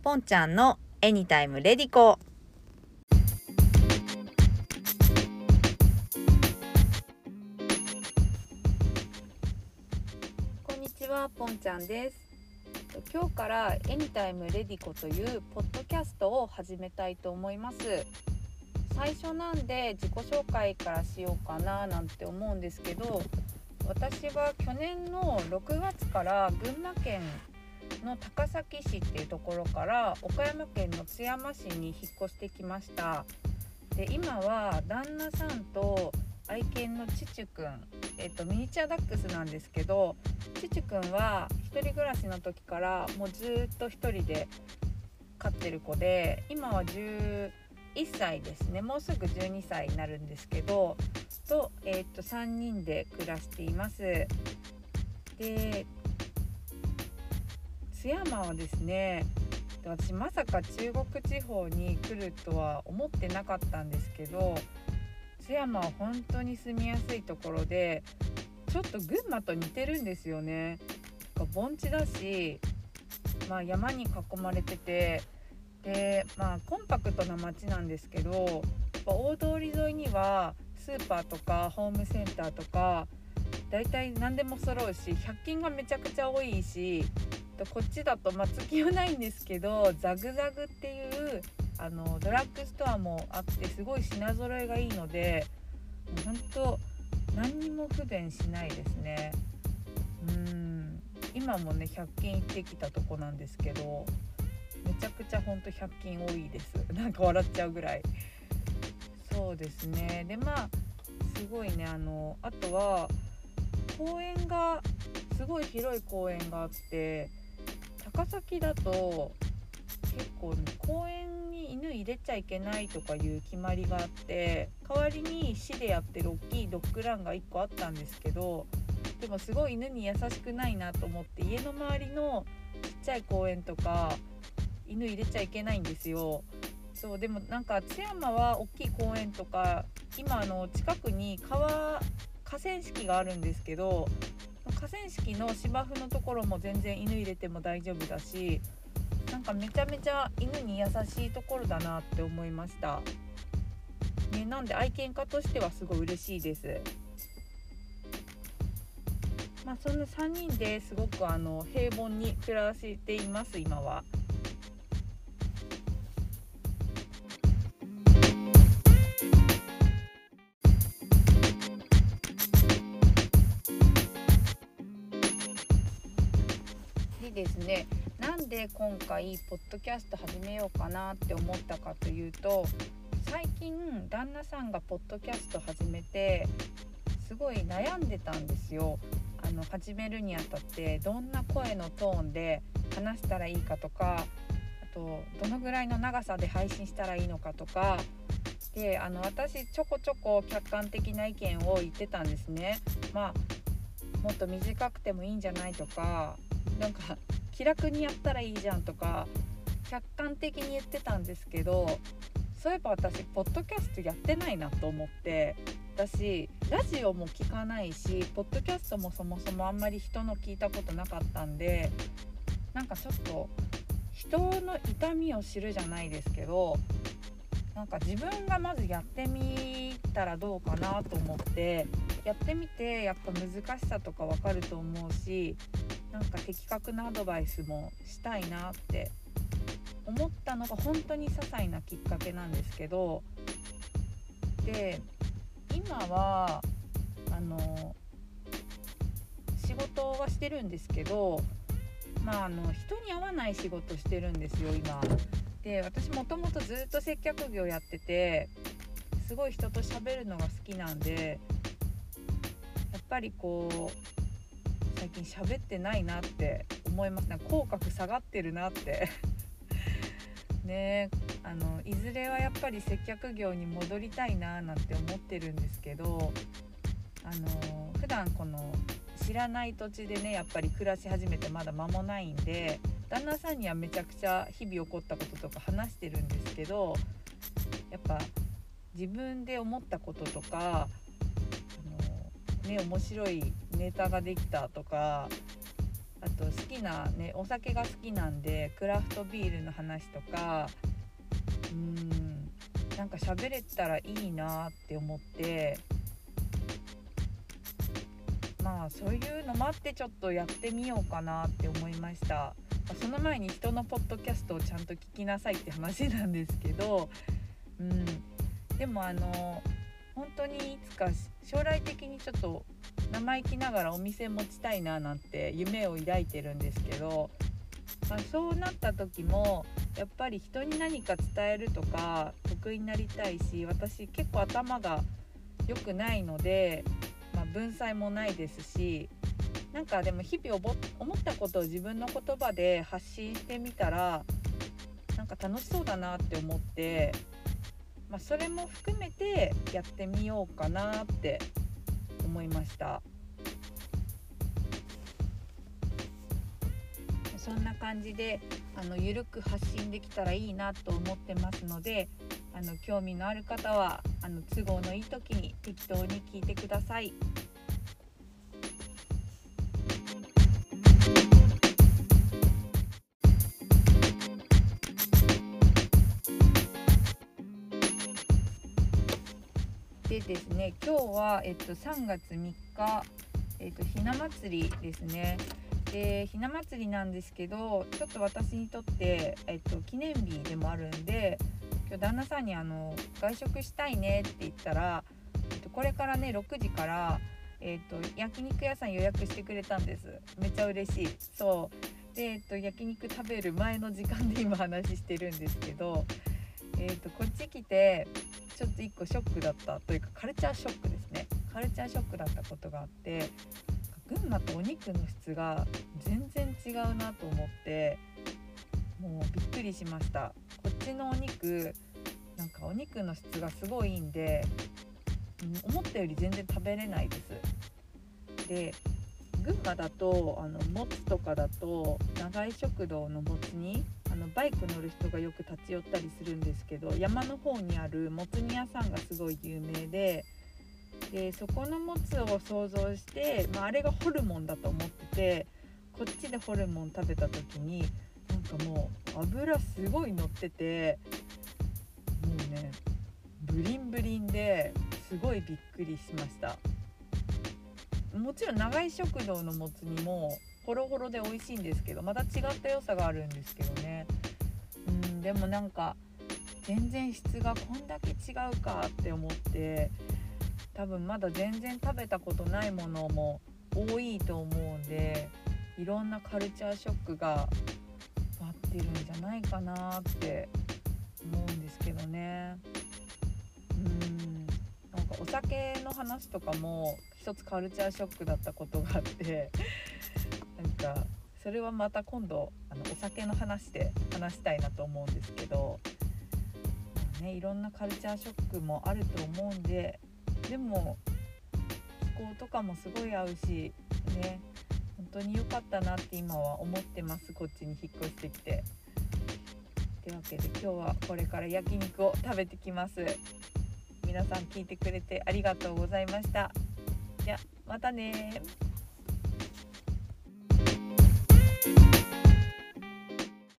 ポンちゃんの Anytime Ready Go。こんにちはポンちゃんです。今日から Anytime Ready Go というポッドキャストを始めたいと思います。最初なんで自己紹介からしようかななんて思うんですけど私は去年の6月から群馬県の高崎市っていうところから岡山県の津山市に引っ越してきましたで今は旦那さんと愛犬のチチュくん、えっと、ミニチュアダックスなんですけどチチュくんは1人暮らしの時からもうずっと1人で飼ってる子で今は11歳ですねもうすぐ12歳になるんですけどと,、えっと3人で暮らしています。で津山はですね私まさか中国地方に来るとは思ってなかったんですけど津山は本当に住みやすいところでちょっと群馬と似てるんですよね。盆地だし、まあ、山に囲まれててで、まあ、コンパクトな街なんですけど大通り沿いにはスーパーとかホームセンターとか大体何でも揃うし100均がめちゃくちゃ多いしとこっちだと松木はないんですけどザグザグっていうあのドラッグストアもあってすごい品揃えがいいのでもう本当何にも不便しないですね。うん。今もね100均行ってきたとこなんですけどめちゃくちゃほんと100均多いです。なんか笑っちゃうぐらい。そうですね。でまあすごいねあのあとは公園がすごい広い公園があって高崎だと結構、ね、公園に犬入れちゃいけないとかいう決まりがあって代わりに市でやってる大きいドッグランが1個あったんですけどでもすごい犬に優しくないなと思って家の周りのちっちゃい公園とか犬入れちゃいけないんですよ。そうでもなんか津山は大きい公園とか今あの近くに川河川敷があるんですけど河川敷の芝生のところも全然犬入れても大丈夫だしなんかめちゃめちゃ犬に優しいところだなって思いました、ね、なんで愛犬家としてはすごい嬉しいですまあそんな3人ですごくあの平凡に暮らしています今は。なんで今回ポッドキャスト始めようかなって思ったかというと最近旦那さんがポッドキャスト始めてすごい悩んでたんですよ。あの始めるにあたってどんな声のトーンで話したらいいかとかあとどのぐらいの長さで配信したらいいのかとかであの私ちょこちょこ客観的な意見を言ってたんですね。まあもっと短くてもいいんじゃないとかなんか気楽にやったらいいじゃんとか客観的に言ってたんですけどそういえば私ポッドキャストやってないなと思って私ラジオも聞かないしポッドキャストもそもそもあんまり人の聞いたことなかったんでなんかちょっと人の痛みを知るじゃないですけどなんか自分がまずやってみたらどうかなと思ってやってみてやっぱ難しさとかわかると思うしなんか的確なアドバイスもしたいなって思ったのが本当に些細なきっかけなんですけどで今はあの仕事はしてるんですけどまああの人に会わない仕事してるんですよ今。で私もともとずっと接客業やっててすごい人と喋るのが好きなんでやっぱりこう最近喋ってないなって思います。ね口角下がってるなって。ねあのいずれはやっぱり接客業に戻りたいななんて思ってるんですけどあの普段この知らない土地でねやっぱり暮らし始めてまだ間もないんで旦那さんにはめちゃくちゃ日々起こったこととか話してるんですけどやっぱ自分で思ったこととかね面白いネタができたとかあと好きなねお酒が好きなんでクラフトビールの話とかうんなんか喋れたらいいなって思ってまあそういうのもあってちょっとやってみようかなって思いました、その前に人のポッドキャストをちゃんと聞きなさいって話なんですけどうんでもあの本当にいつか将来的にちょっと生意気ながらお店持ちたいななんて夢を抱いてるんですけど、まあ、そうなった時もやっぱり人に何か伝えるとか得意になりたいし私結構頭が良くないので、まあ、文才もないですしなんかでも日々思ったことを自分の言葉で発信してみたらなんか楽しそうだなって思って、まあ、それも含めてやってみようかなって思いましたそんな感じであのゆるく発信できたらいいなと思ってますのであの興味のある方はあの都合のいい時に適当に聞いてください。でですね今日は、えっと、3月3日、えっと、ひな祭りですね。でひな祭りなんですけどちょっと私にとって、えっと、記念日でもあるんで今日旦那さんにあの外食したいねって言ったら、えっと、これからね6時から、えっと、焼肉屋さん予約してくれたんです。めっちゃ嬉しい。そう。で、えっと、焼肉食べる前の時間で今話してるんですけど、えっと、こっち来てちょっと1個ショックだったというかカルチャーショックですね。カルチャーショックだったことがあって群馬とお肉の質が全然違うなと思ってもうびっくりしました。こっちのお肉なんかお肉の質がすごいいいんで、ん、思ったより全然食べれないです。で群馬だとあのもつとかだと長井食堂のもつ煮のバイク乗る人がよく立ち寄ったりするんですけど山の方にあるもつ煮屋さんがすごい有名ででそこのもつを想像して、まあ、あれがホルモンだと思っててこっちでホルモン食べた時になんかもう油すごい乗っててもうねブリンブリンですごいびっくりしました。もちろん長井食堂のもつ煮もホロホロで美味しいんですけどまた違った良さがあるんですけどね。うんでもなんか全然質がこんだけ違うかって思って多分まだ全然食べたことないものも多いと思うんでいろんなカルチャーショックが待ってるんじゃないかなって思うんですけどね。かお酒の話とかも一つカルチャーショックだったことがあって なんかそれはまた今度あのお酒の話で話したいなと思うんですけど、まあね、いろんなカルチャーショックもあると思うんででも気候とかもすごい合うしね本当に良かったなって今は思ってますこっちに引っ越してきて。というわけで今日はこれから焼肉を食べてきます。皆さん聞いてくれてありがとうございました。じゃまたね